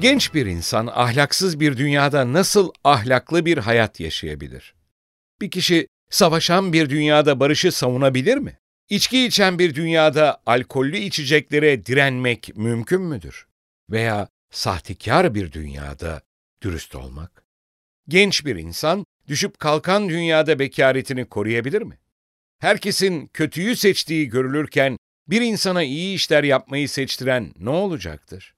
Genç bir insan ahlaksız bir dünyada nasıl ahlaklı bir hayat yaşayabilir? Bir kişi savaşan bir dünyada barışı savunabilir mi? İçki içen bir dünyada alkollü içeceklere direnmek mümkün müdür? Veya sahtekar bir dünyada dürüst olmak? Genç bir insan düşüp kalkan dünyada bekaretini koruyabilir mi? Herkesin kötüyü seçtiği görülürken bir insana iyi işler yapmayı seçtiren ne olacaktır?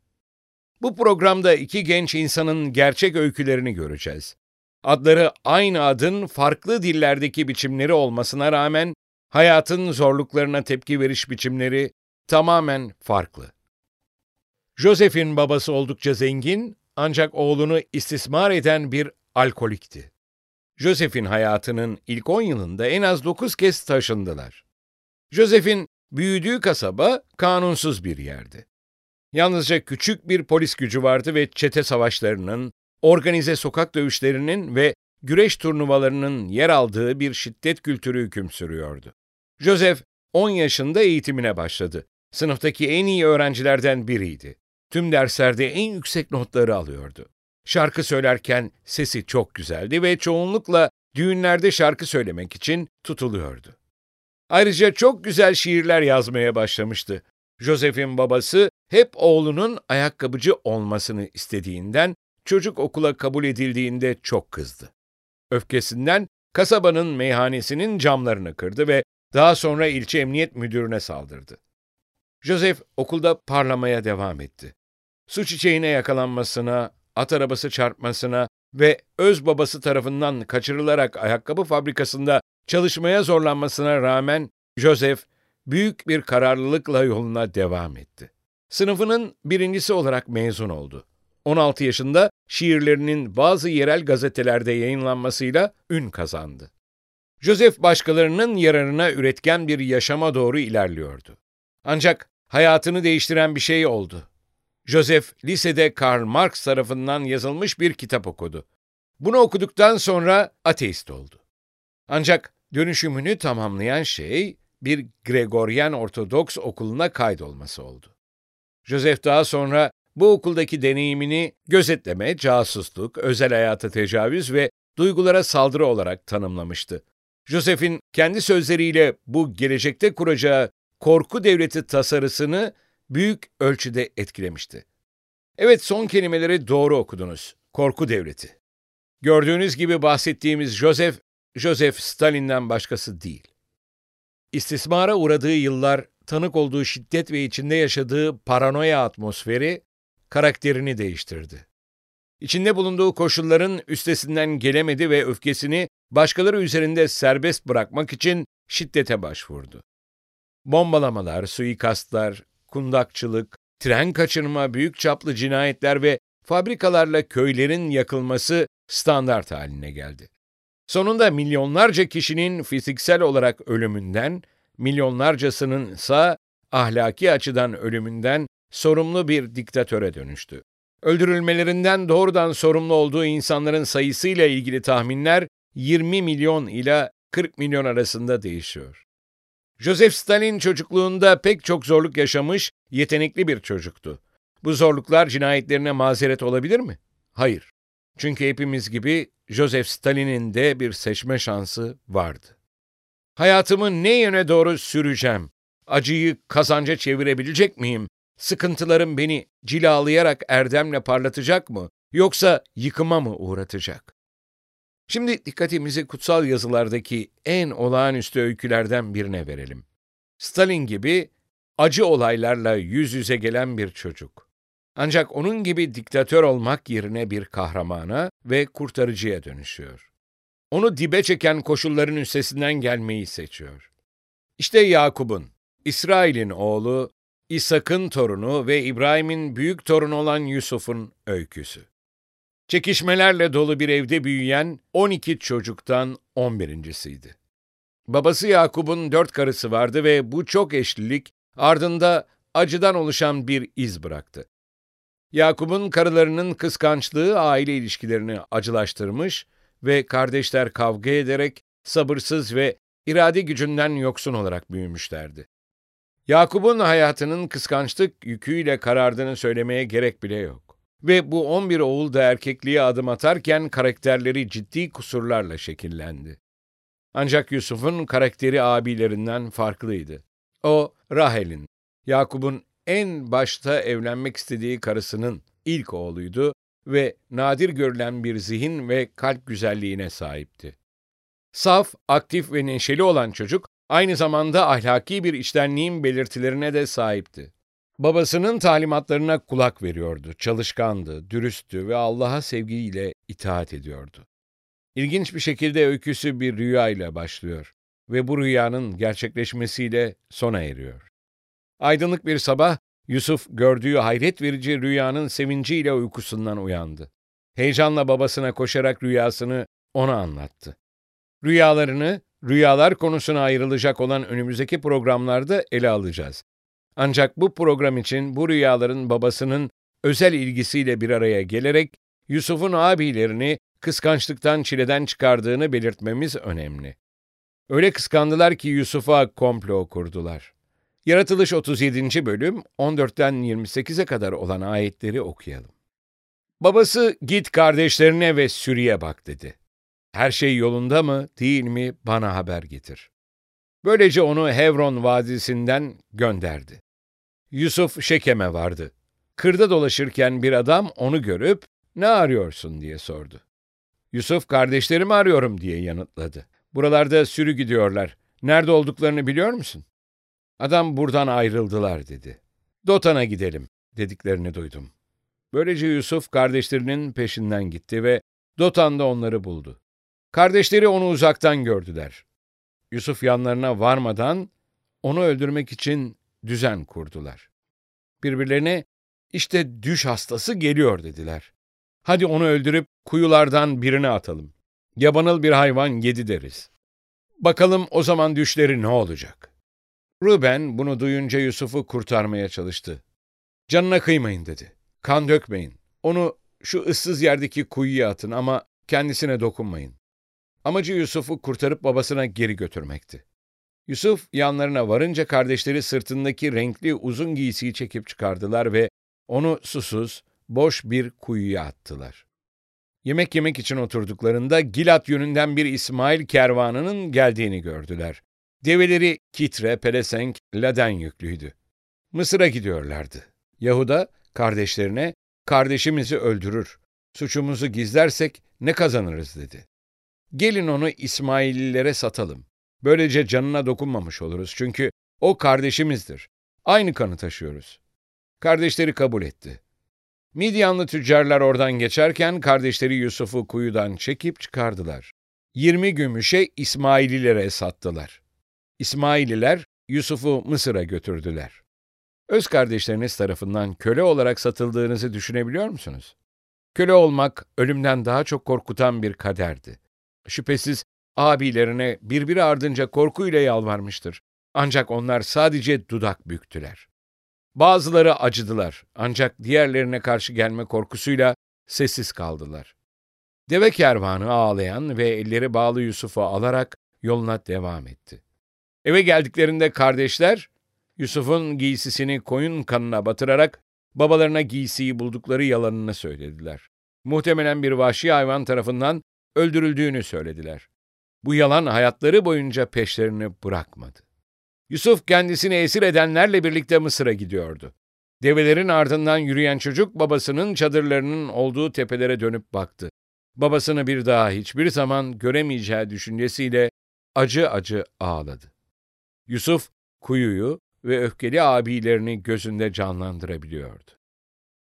Bu programda iki genç insanın gerçek öykülerini göreceğiz. Adları aynı adın farklı dillerdeki biçimleri olmasına rağmen hayatın zorluklarına tepki veriş biçimleri tamamen farklı. Joseph'in babası oldukça zengin ancak oğlunu istismar eden bir alkolikti. Joseph'in hayatının ilk 10 yılında en az 9 kez taşındılar. Joseph'in büyüdüğü kasaba kanunsuz bir yerdi. Yalnızca küçük bir polis gücü vardı ve çete savaşlarının, organize sokak dövüşlerinin ve güreş turnuvalarının yer aldığı bir şiddet kültürü hüküm sürüyordu. Joseph 10 yaşında eğitimine başladı. Sınıftaki en iyi öğrencilerden biriydi. Tüm derslerde en yüksek notları alıyordu. Şarkı söylerken sesi çok güzeldi ve çoğunlukla düğünlerde şarkı söylemek için tutuluyordu. Ayrıca çok güzel şiirler yazmaya başlamıştı. Joseph'in babası hep oğlunun ayakkabıcı olmasını istediğinden çocuk okula kabul edildiğinde çok kızdı. Öfkesinden kasabanın meyhanesinin camlarını kırdı ve daha sonra ilçe emniyet müdürüne saldırdı. Joseph okulda parlamaya devam etti. Su çiçeğine yakalanmasına, at arabası çarpmasına ve öz babası tarafından kaçırılarak ayakkabı fabrikasında çalışmaya zorlanmasına rağmen Joseph büyük bir kararlılıkla yoluna devam etti. Sınıfının birincisi olarak mezun oldu. 16 yaşında şiirlerinin bazı yerel gazetelerde yayınlanmasıyla ün kazandı. Joseph başkalarının yararına üretken bir yaşama doğru ilerliyordu. Ancak hayatını değiştiren bir şey oldu. Joseph lisede Karl Marx tarafından yazılmış bir kitap okudu. Bunu okuduktan sonra ateist oldu. Ancak dönüşümünü tamamlayan şey bir Gregorian Ortodoks okuluna kaydolması oldu. Joseph daha sonra bu okuldaki deneyimini gözetleme, casusluk, özel hayata tecavüz ve duygulara saldırı olarak tanımlamıştı. Joseph'in kendi sözleriyle bu gelecekte kuracağı korku devleti tasarısını büyük ölçüde etkilemişti. Evet son kelimeleri doğru okudunuz. Korku devleti. Gördüğünüz gibi bahsettiğimiz Joseph, Joseph Stalin'den başkası değil. İstismara uğradığı yıllar, tanık olduğu şiddet ve içinde yaşadığı paranoya atmosferi karakterini değiştirdi. İçinde bulunduğu koşulların üstesinden gelemedi ve öfkesini başkaları üzerinde serbest bırakmak için şiddete başvurdu. Bombalamalar, suikastlar, kundakçılık, tren kaçırma, büyük çaplı cinayetler ve fabrikalarla köylerin yakılması standart haline geldi. Sonunda milyonlarca kişinin fiziksel olarak ölümünden, milyonlarcasının ise ahlaki açıdan ölümünden sorumlu bir diktatöre dönüştü. Öldürülmelerinden doğrudan sorumlu olduğu insanların sayısıyla ilgili tahminler 20 milyon ila 40 milyon arasında değişiyor. Joseph Stalin çocukluğunda pek çok zorluk yaşamış, yetenekli bir çocuktu. Bu zorluklar cinayetlerine mazeret olabilir mi? Hayır. Çünkü hepimiz gibi Joseph Stalin'in de bir seçme şansı vardı. Hayatımı ne yöne doğru süreceğim? Acıyı kazanca çevirebilecek miyim? Sıkıntılarım beni cilalayarak erdemle parlatacak mı? Yoksa yıkıma mı uğratacak? Şimdi dikkatimizi kutsal yazılardaki en olağanüstü öykülerden birine verelim. Stalin gibi acı olaylarla yüz yüze gelen bir çocuk. Ancak onun gibi diktatör olmak yerine bir kahramana ve kurtarıcıya dönüşüyor. Onu dibe çeken koşulların üstesinden gelmeyi seçiyor. İşte Yakup'un, İsrail'in oğlu, İshak'ın torunu ve İbrahim'in büyük torunu olan Yusuf'un öyküsü. Çekişmelerle dolu bir evde büyüyen 12 çocuktan 11.siydi. Babası Yakup'un dört karısı vardı ve bu çok eşlilik ardında acıdan oluşan bir iz bıraktı. Yakup'un karılarının kıskançlığı aile ilişkilerini acılaştırmış ve kardeşler kavga ederek sabırsız ve irade gücünden yoksun olarak büyümüşlerdi. Yakup'un hayatının kıskançlık yüküyle karardığını söylemeye gerek bile yok. Ve bu 11 oğul da erkekliğe adım atarken karakterleri ciddi kusurlarla şekillendi. Ancak Yusuf'un karakteri abilerinden farklıydı. O, Rahel'in, Yakup'un en başta evlenmek istediği karısının ilk oğluydu ve nadir görülen bir zihin ve kalp güzelliğine sahipti. Saf, aktif ve neşeli olan çocuk aynı zamanda ahlaki bir içtenliğin belirtilerine de sahipti. Babasının talimatlarına kulak veriyordu, çalışkandı, dürüsttü ve Allah'a sevgiyle itaat ediyordu. İlginç bir şekilde öyküsü bir rüya ile başlıyor ve bu rüyanın gerçekleşmesiyle sona eriyor. Aydınlık bir sabah Yusuf gördüğü hayret verici rüyanın sevinciyle uykusundan uyandı. Heyecanla babasına koşarak rüyasını ona anlattı. Rüyalarını, rüyalar konusuna ayrılacak olan önümüzdeki programlarda ele alacağız. Ancak bu program için bu rüyaların babasının özel ilgisiyle bir araya gelerek Yusuf'un abilerini kıskançlıktan çileden çıkardığını belirtmemiz önemli. Öyle kıskandılar ki Yusuf'a komplo kurdular. Yaratılış 37. bölüm 14'ten 28'e kadar olan ayetleri okuyalım. Babası git kardeşlerine ve sürüye bak dedi. Her şey yolunda mı, değil mi bana haber getir. Böylece onu Hevron vadisinden gönderdi. Yusuf Şekem'e vardı. Kırda dolaşırken bir adam onu görüp ne arıyorsun diye sordu. Yusuf kardeşlerimi arıyorum diye yanıtladı. Buralarda sürü gidiyorlar. Nerede olduklarını biliyor musun? Adam buradan ayrıldılar dedi. Dotan'a gidelim dediklerini duydum. Böylece Yusuf kardeşlerinin peşinden gitti ve Dotan'da onları buldu. Kardeşleri onu uzaktan gördüler. Yusuf yanlarına varmadan onu öldürmek için düzen kurdular. Birbirlerine işte düş hastası geliyor dediler. Hadi onu öldürüp kuyulardan birine atalım. Yabanıl bir hayvan yedi deriz. Bakalım o zaman düşleri ne olacak? Ruben bunu duyunca Yusuf'u kurtarmaya çalıştı. Canına kıymayın dedi. Kan dökmeyin. Onu şu ıssız yerdeki kuyuya atın ama kendisine dokunmayın. Amacı Yusuf'u kurtarıp babasına geri götürmekti. Yusuf yanlarına varınca kardeşleri sırtındaki renkli uzun giysiyi çekip çıkardılar ve onu susuz, boş bir kuyuya attılar. Yemek yemek için oturduklarında Gilat yönünden bir İsmail kervanının geldiğini gördüler. Develeri Kitre, Pelesenk, Laden yüklüydü. Mısır'a gidiyorlardı. Yahuda kardeşlerine kardeşimizi öldürür. Suçumuzu gizlersek ne kazanırız dedi. Gelin onu İsmaillilere satalım. Böylece canına dokunmamış oluruz çünkü o kardeşimizdir. Aynı kanı taşıyoruz. Kardeşleri kabul etti. Midyanlı tüccarlar oradan geçerken kardeşleri Yusuf'u kuyudan çekip çıkardılar. Yirmi gümüşe İsmaililere sattılar. İsmaililer Yusuf'u Mısır'a götürdüler. Öz kardeşleriniz tarafından köle olarak satıldığınızı düşünebiliyor musunuz? Köle olmak ölümden daha çok korkutan bir kaderdi. Şüphesiz abilerine birbiri ardınca korkuyla yalvarmıştır. Ancak onlar sadece dudak büktüler. Bazıları acıdılar ancak diğerlerine karşı gelme korkusuyla sessiz kaldılar. Deve kervanı ağlayan ve elleri bağlı Yusuf'u alarak yoluna devam etti. Eve geldiklerinde kardeşler Yusuf'un giysisini koyun kanına batırarak babalarına giysiyi buldukları yalanını söylediler. Muhtemelen bir vahşi hayvan tarafından öldürüldüğünü söylediler. Bu yalan hayatları boyunca peşlerini bırakmadı. Yusuf kendisini esir edenlerle birlikte Mısır'a gidiyordu. Develerin ardından yürüyen çocuk babasının çadırlarının olduğu tepelere dönüp baktı. Babasını bir daha hiçbir zaman göremeyeceği düşüncesiyle acı acı ağladı. Yusuf kuyuyu ve öfkeli abilerini gözünde canlandırabiliyordu.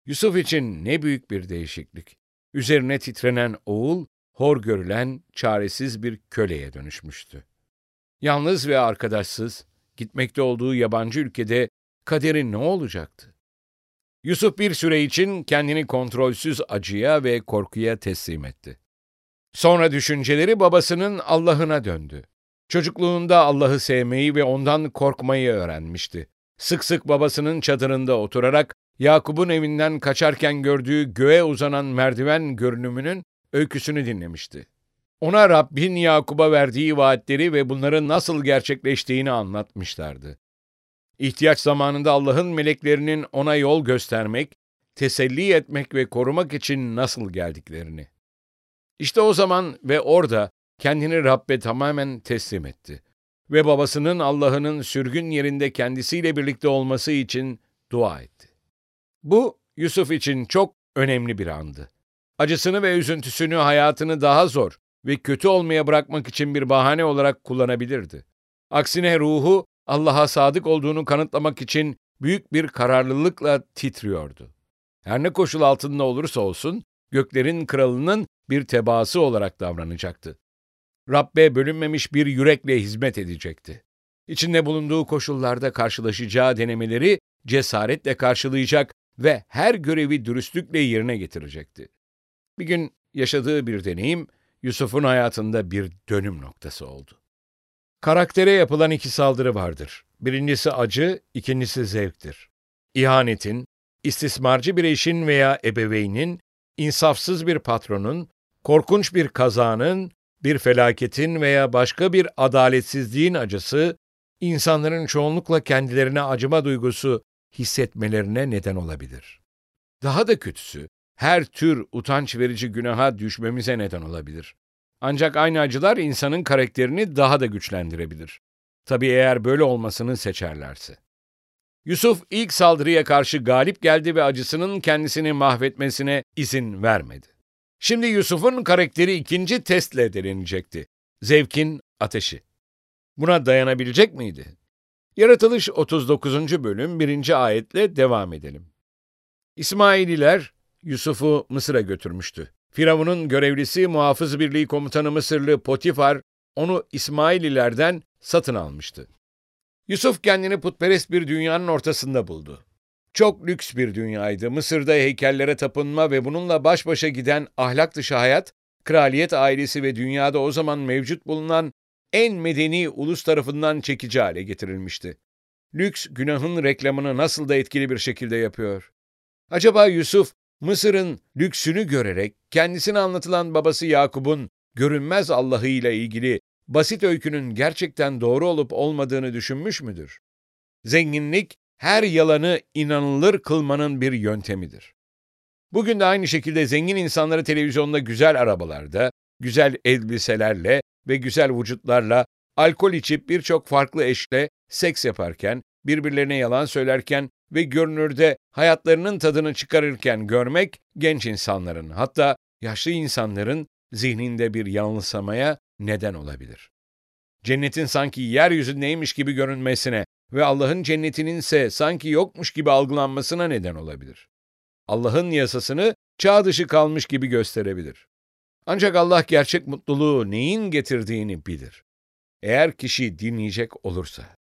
Yusuf için ne büyük bir değişiklik. Üzerine titrenen oğul, hor görülen, çaresiz bir köleye dönüşmüştü. Yalnız ve arkadaşsız, gitmekte olduğu yabancı ülkede kaderi ne olacaktı? Yusuf bir süre için kendini kontrolsüz acıya ve korkuya teslim etti. Sonra düşünceleri babasının Allah'ına döndü. Çocukluğunda Allah'ı sevmeyi ve ondan korkmayı öğrenmişti. Sık sık babasının çadırında oturarak Yakup'un evinden kaçarken gördüğü göğe uzanan merdiven görünümünün öyküsünü dinlemişti. Ona Rabbin Yakup'a verdiği vaatleri ve bunların nasıl gerçekleştiğini anlatmışlardı. İhtiyaç zamanında Allah'ın meleklerinin ona yol göstermek, teselli etmek ve korumak için nasıl geldiklerini. İşte o zaman ve orada kendini Rabbe tamamen teslim etti ve babasının Allah'ının sürgün yerinde kendisiyle birlikte olması için dua etti. Bu Yusuf için çok önemli bir andı. Acısını ve üzüntüsünü hayatını daha zor ve kötü olmaya bırakmak için bir bahane olarak kullanabilirdi. Aksine ruhu Allah'a sadık olduğunu kanıtlamak için büyük bir kararlılıkla titriyordu. Her ne koşul altında olursa olsun göklerin kralının bir tebaası olarak davranacaktı. Rabbe bölünmemiş bir yürekle hizmet edecekti. İçinde bulunduğu koşullarda karşılaşacağı denemeleri cesaretle karşılayacak ve her görevi dürüstlükle yerine getirecekti. Bir gün yaşadığı bir deneyim Yusuf'un hayatında bir dönüm noktası oldu. Karaktere yapılan iki saldırı vardır. Birincisi acı, ikincisi zevktir. İhanetin, istismarcı bir eşin veya ebeveynin, insafsız bir patronun, korkunç bir kazanın, bir felaketin veya başka bir adaletsizliğin acısı, insanların çoğunlukla kendilerine acıma duygusu hissetmelerine neden olabilir. Daha da kötüsü, her tür utanç verici günaha düşmemize neden olabilir. Ancak aynı acılar insanın karakterini daha da güçlendirebilir. Tabii eğer böyle olmasını seçerlerse. Yusuf ilk saldırıya karşı galip geldi ve acısının kendisini mahvetmesine izin vermedi. Şimdi Yusuf'un karakteri ikinci testle denenecekti. Zevkin ateşi. Buna dayanabilecek miydi? Yaratılış 39. bölüm 1. ayetle devam edelim. İsmaililer Yusuf'u Mısır'a götürmüştü. Firavun'un görevlisi muhafız birliği komutanı Mısırlı Potifar onu İsmaililerden satın almıştı. Yusuf kendini putperest bir dünyanın ortasında buldu. Çok lüks bir dünyaydı. Mısır'da heykellere tapınma ve bununla baş başa giden ahlak dışı hayat, kraliyet ailesi ve dünyada o zaman mevcut bulunan en medeni ulus tarafından çekici hale getirilmişti. Lüks günahın reklamını nasıl da etkili bir şekilde yapıyor. Acaba Yusuf Mısır'ın lüksünü görerek kendisine anlatılan babası Yakup'un görünmez Allah'ı ile ilgili basit öykünün gerçekten doğru olup olmadığını düşünmüş müdür? Zenginlik her yalanı inanılır kılmanın bir yöntemidir. Bugün de aynı şekilde zengin insanları televizyonda güzel arabalarda, güzel elbiselerle ve güzel vücutlarla alkol içip birçok farklı eşle seks yaparken, birbirlerine yalan söylerken ve görünürde hayatlarının tadını çıkarırken görmek genç insanların hatta yaşlı insanların zihninde bir yanılsamaya neden olabilir. Cennetin sanki yeryüzündeymiş gibi görünmesine ve Allah'ın cennetinin ise sanki yokmuş gibi algılanmasına neden olabilir. Allah'ın yasasını çağ dışı kalmış gibi gösterebilir. Ancak Allah gerçek mutluluğu neyin getirdiğini bilir. Eğer kişi dinleyecek olursa.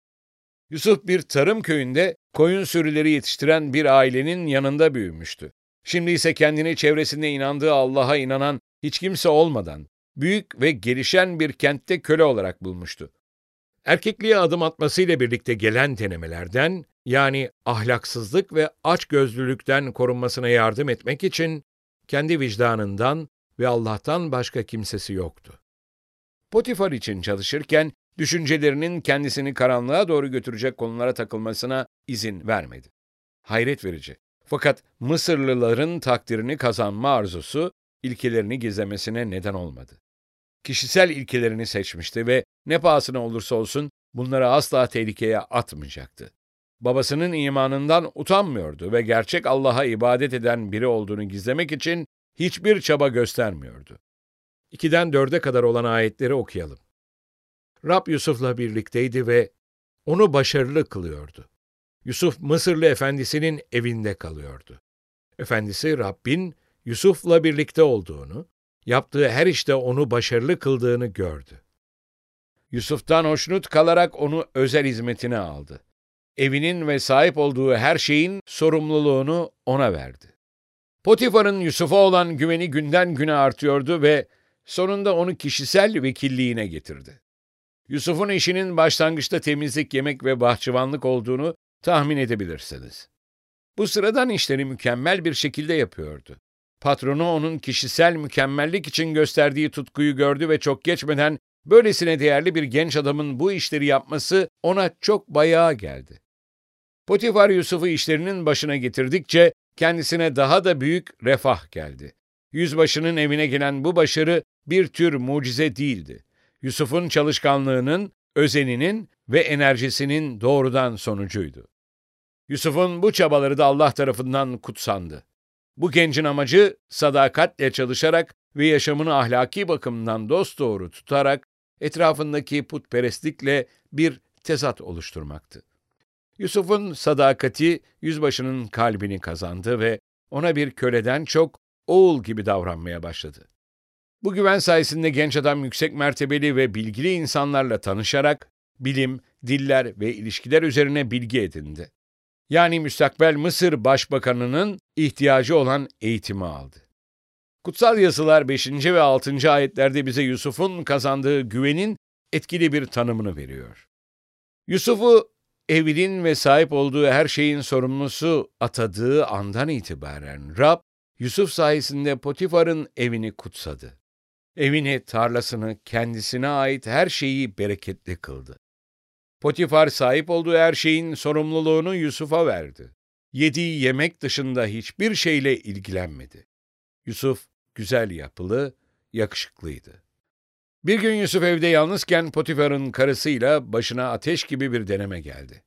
Yusuf bir tarım köyünde koyun sürüleri yetiştiren bir ailenin yanında büyümüştü. Şimdi ise kendini çevresinde inandığı Allah'a inanan hiç kimse olmadan büyük ve gelişen bir kentte köle olarak bulmuştu. Erkekliğe adım atmasıyla birlikte gelen denemelerden, yani ahlaksızlık ve açgözlülükten korunmasına yardım etmek için kendi vicdanından ve Allah'tan başka kimsesi yoktu. Potifar için çalışırken düşüncelerinin kendisini karanlığa doğru götürecek konulara takılmasına izin vermedi. Hayret verici. Fakat Mısırlıların takdirini kazanma arzusu ilkelerini gizlemesine neden olmadı. Kişisel ilkelerini seçmişti ve ne pahasına olursa olsun bunları asla tehlikeye atmayacaktı. Babasının imanından utanmıyordu ve gerçek Allah'a ibadet eden biri olduğunu gizlemek için hiçbir çaba göstermiyordu. İkiden dörde kadar olan ayetleri okuyalım. Rab Yusuf'la birlikteydi ve onu başarılı kılıyordu. Yusuf Mısırlı efendisinin evinde kalıyordu. Efendisi Rabbin Yusuf'la birlikte olduğunu, yaptığı her işte onu başarılı kıldığını gördü. Yusuf'tan hoşnut kalarak onu özel hizmetine aldı. evinin ve sahip olduğu her şeyin sorumluluğunu ona verdi. Potifar'ın Yusuf'a olan güveni günden güne artıyordu ve sonunda onu kişisel vekilliğine getirdi. Yusuf'un işinin başlangıçta temizlik, yemek ve bahçıvanlık olduğunu tahmin edebilirsiniz. Bu sıradan işleri mükemmel bir şekilde yapıyordu. Patronu onun kişisel mükemmellik için gösterdiği tutkuyu gördü ve çok geçmeden böylesine değerli bir genç adamın bu işleri yapması ona çok bayağı geldi. Potifar Yusuf'u işlerinin başına getirdikçe kendisine daha da büyük refah geldi. Yüzbaşının evine gelen bu başarı bir tür mucize değildi. Yusuf'un çalışkanlığının, özeninin ve enerjisinin doğrudan sonucuydu. Yusuf'un bu çabaları da Allah tarafından kutsandı. Bu gencin amacı sadakatle çalışarak ve yaşamını ahlaki bakımdan dosdoğru tutarak etrafındaki putperestlikle bir tezat oluşturmaktı. Yusuf'un sadakati yüzbaşının kalbini kazandı ve ona bir köleden çok oğul gibi davranmaya başladı. Bu güven sayesinde genç adam yüksek mertebeli ve bilgili insanlarla tanışarak bilim, diller ve ilişkiler üzerine bilgi edindi. Yani müstakbel Mısır Başbakanı'nın ihtiyacı olan eğitimi aldı. Kutsal yazılar 5. ve 6. ayetlerde bize Yusuf'un kazandığı güvenin etkili bir tanımını veriyor. Yusuf'u evinin ve sahip olduğu her şeyin sorumlusu atadığı andan itibaren Rab, Yusuf sayesinde Potifar'ın evini kutsadı. Evini, tarlasını, kendisine ait her şeyi bereketli kıldı. Potifar sahip olduğu her şeyin sorumluluğunu Yusuf'a verdi. Yediği yemek dışında hiçbir şeyle ilgilenmedi. Yusuf güzel yapılı, yakışıklıydı. Bir gün Yusuf evde yalnızken Potifar'ın karısıyla başına ateş gibi bir deneme geldi.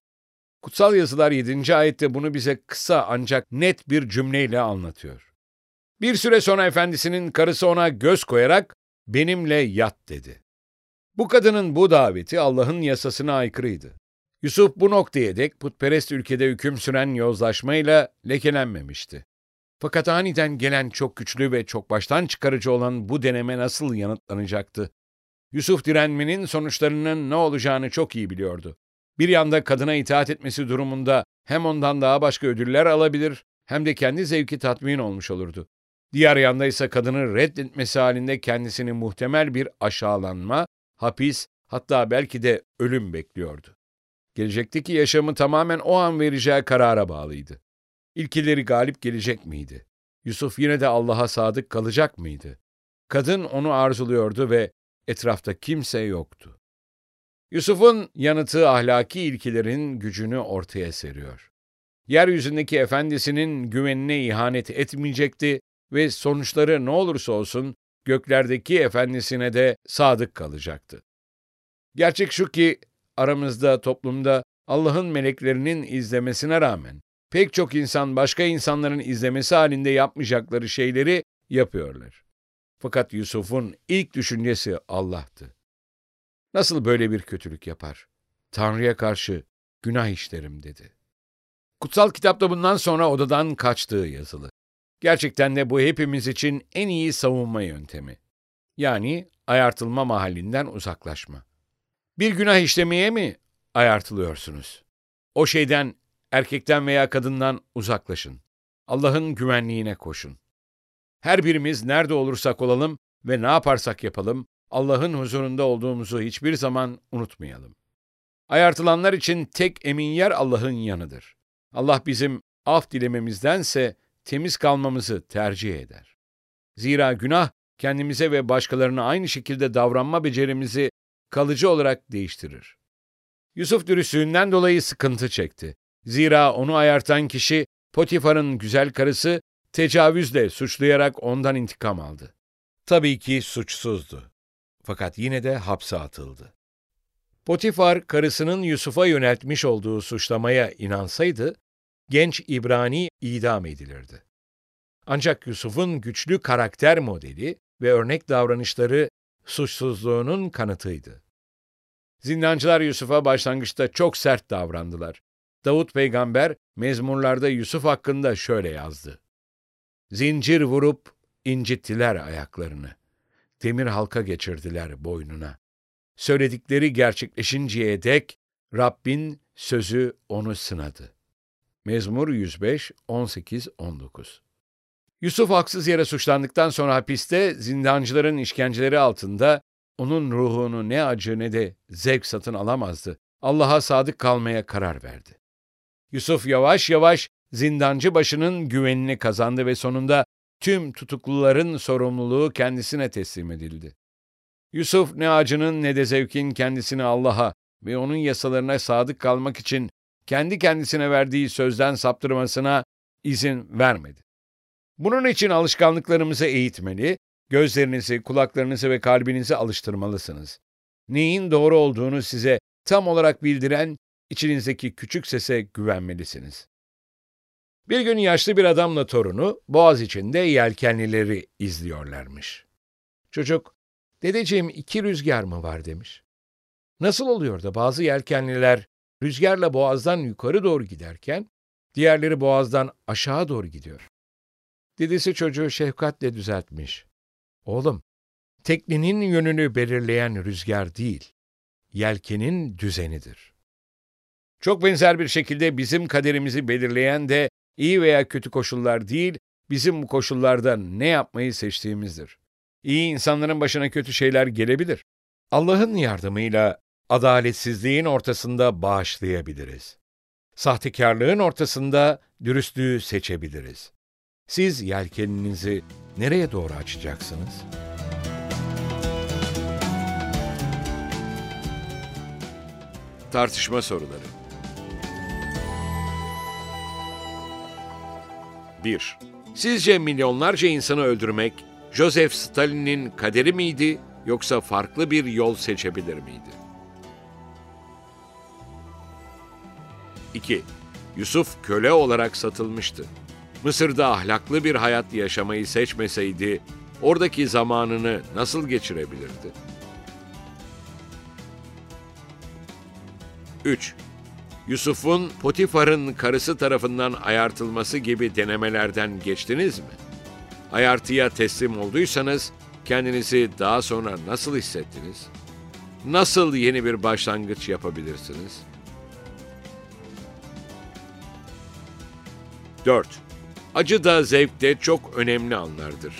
Kutsal yazılar 7. ayette bunu bize kısa ancak net bir cümleyle anlatıyor. Bir süre sonra efendisinin karısı ona göz koyarak benimle yat dedi. Bu kadının bu daveti Allah'ın yasasına aykırıydı. Yusuf bu noktaya dek putperest ülkede hüküm süren yozlaşmayla lekelenmemişti. Fakat aniden gelen çok güçlü ve çok baştan çıkarıcı olan bu deneme nasıl yanıtlanacaktı? Yusuf direnmenin sonuçlarının ne olacağını çok iyi biliyordu. Bir yanda kadına itaat etmesi durumunda hem ondan daha başka ödüller alabilir hem de kendi zevki tatmin olmuş olurdu. Diğer yanda ise kadını reddetmesi halinde kendisini muhtemel bir aşağılanma, hapis, hatta belki de ölüm bekliyordu. Gelecekteki yaşamı tamamen o an vereceği karara bağlıydı. İlkileri galip gelecek miydi? Yusuf yine de Allah'a sadık kalacak mıydı? Kadın onu arzuluyordu ve etrafta kimse yoktu. Yusuf'un yanıtı ahlaki ilkilerin gücünü ortaya seriyor. Yeryüzündeki efendisinin güvenine ihanet etmeyecekti ve sonuçları ne olursa olsun göklerdeki efendisine de sadık kalacaktı. Gerçek şu ki aramızda, toplumda Allah'ın meleklerinin izlemesine rağmen pek çok insan başka insanların izlemesi halinde yapmayacakları şeyleri yapıyorlar. Fakat Yusuf'un ilk düşüncesi Allah'tı. Nasıl böyle bir kötülük yapar? Tanrı'ya karşı günah işlerim dedi. Kutsal kitapta bundan sonra odadan kaçtığı yazılı. Gerçekten de bu hepimiz için en iyi savunma yöntemi. Yani ayartılma mahallinden uzaklaşma. Bir günah işlemeye mi ayartılıyorsunuz? O şeyden, erkekten veya kadından uzaklaşın. Allah'ın güvenliğine koşun. Her birimiz nerede olursak olalım ve ne yaparsak yapalım, Allah'ın huzurunda olduğumuzu hiçbir zaman unutmayalım. Ayartılanlar için tek emin yer Allah'ın yanıdır. Allah bizim af dilememizdense temiz kalmamızı tercih eder. Zira günah kendimize ve başkalarına aynı şekilde davranma becerimizi kalıcı olarak değiştirir. Yusuf dürüstlüğünden dolayı sıkıntı çekti. Zira onu ayartan kişi Potifar'ın güzel karısı tecavüzle suçlayarak ondan intikam aldı. Tabii ki suçsuzdu. Fakat yine de hapse atıldı. Potifar, karısının Yusuf'a yöneltmiş olduğu suçlamaya inansaydı, genç İbrani idam edilirdi. Ancak Yusuf'un güçlü karakter modeli ve örnek davranışları suçsuzluğunun kanıtıydı. Zindancılar Yusuf'a başlangıçta çok sert davrandılar. Davut peygamber mezmurlarda Yusuf hakkında şöyle yazdı. Zincir vurup incittiler ayaklarını. Demir halka geçirdiler boynuna. Söyledikleri gerçekleşinceye dek Rabbin sözü onu sınadı. Mezmur 105, 18, 19 Yusuf haksız yere suçlandıktan sonra hapiste zindancıların işkenceleri altında onun ruhunu ne acı ne de zevk satın alamazdı. Allah'a sadık kalmaya karar verdi. Yusuf yavaş yavaş zindancı başının güvenini kazandı ve sonunda tüm tutukluların sorumluluğu kendisine teslim edildi. Yusuf ne acının ne de zevkin kendisini Allah'a ve onun yasalarına sadık kalmak için kendi kendisine verdiği sözden saptırmasına izin vermedi. Bunun için alışkanlıklarımızı eğitmeli, gözlerinizi, kulaklarınızı ve kalbinizi alıştırmalısınız. Neyin doğru olduğunu size tam olarak bildiren içinizdeki küçük sese güvenmelisiniz. Bir gün yaşlı bir adamla torunu boğaz içinde yelkenlileri izliyorlarmış. Çocuk, dedeciğim iki rüzgar mı var demiş. Nasıl oluyor da bazı yelkenliler rüzgarla boğazdan yukarı doğru giderken, diğerleri boğazdan aşağı doğru gidiyor. Dedesi çocuğu şefkatle düzeltmiş. Oğlum, teknenin yönünü belirleyen rüzgar değil, yelkenin düzenidir. Çok benzer bir şekilde bizim kaderimizi belirleyen de iyi veya kötü koşullar değil, bizim bu koşullarda ne yapmayı seçtiğimizdir. İyi insanların başına kötü şeyler gelebilir. Allah'ın yardımıyla adaletsizliğin ortasında bağışlayabiliriz. Sahtekarlığın ortasında dürüstlüğü seçebiliriz. Siz yelkeninizi nereye doğru açacaksınız? Tartışma soruları 1. Sizce milyonlarca insanı öldürmek Joseph Stalin'in kaderi miydi yoksa farklı bir yol seçebilir miydi? 2. Yusuf köle olarak satılmıştı. Mısır'da ahlaklı bir hayat yaşamayı seçmeseydi, oradaki zamanını nasıl geçirebilirdi? 3. Yusuf'un Potifar'ın karısı tarafından ayartılması gibi denemelerden geçtiniz mi? Ayartıya teslim olduysanız kendinizi daha sonra nasıl hissettiniz? Nasıl yeni bir başlangıç yapabilirsiniz? 4. Acı da zevk de çok önemli anlardır.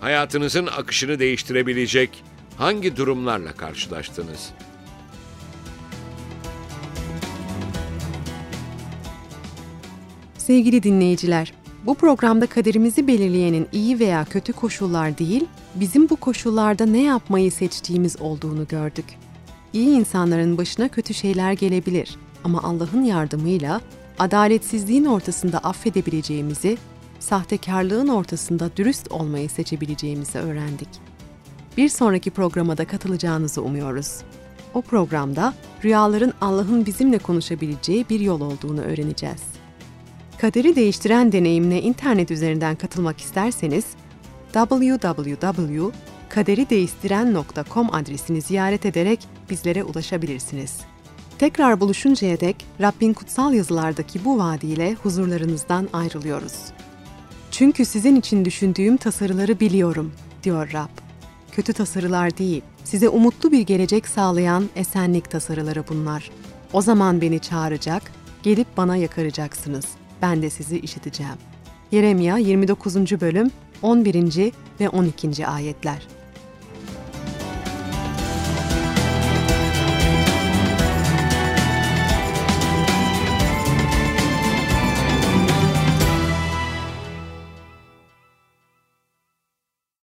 Hayatınızın akışını değiştirebilecek hangi durumlarla karşılaştınız? Sevgili dinleyiciler, bu programda kaderimizi belirleyenin iyi veya kötü koşullar değil, bizim bu koşullarda ne yapmayı seçtiğimiz olduğunu gördük. İyi insanların başına kötü şeyler gelebilir ama Allah'ın yardımıyla adaletsizliğin ortasında affedebileceğimizi, sahtekarlığın ortasında dürüst olmayı seçebileceğimizi öğrendik. Bir sonraki programa da katılacağınızı umuyoruz. O programda rüyaların Allah'ın bizimle konuşabileceği bir yol olduğunu öğreneceğiz. Kaderi değiştiren deneyimine internet üzerinden katılmak isterseniz www.kaderideistiren.com adresini ziyaret ederek bizlere ulaşabilirsiniz. Tekrar buluşuncaya dek Rabbin kutsal yazılardaki bu vaadiyle huzurlarınızdan ayrılıyoruz. Çünkü sizin için düşündüğüm tasarıları biliyorum, diyor Rab. Kötü tasarılar değil, size umutlu bir gelecek sağlayan esenlik tasarıları bunlar. O zaman beni çağıracak, gelip bana yakaracaksınız. Ben de sizi işiteceğim. Yeremya 29. bölüm 11. ve 12. ayetler.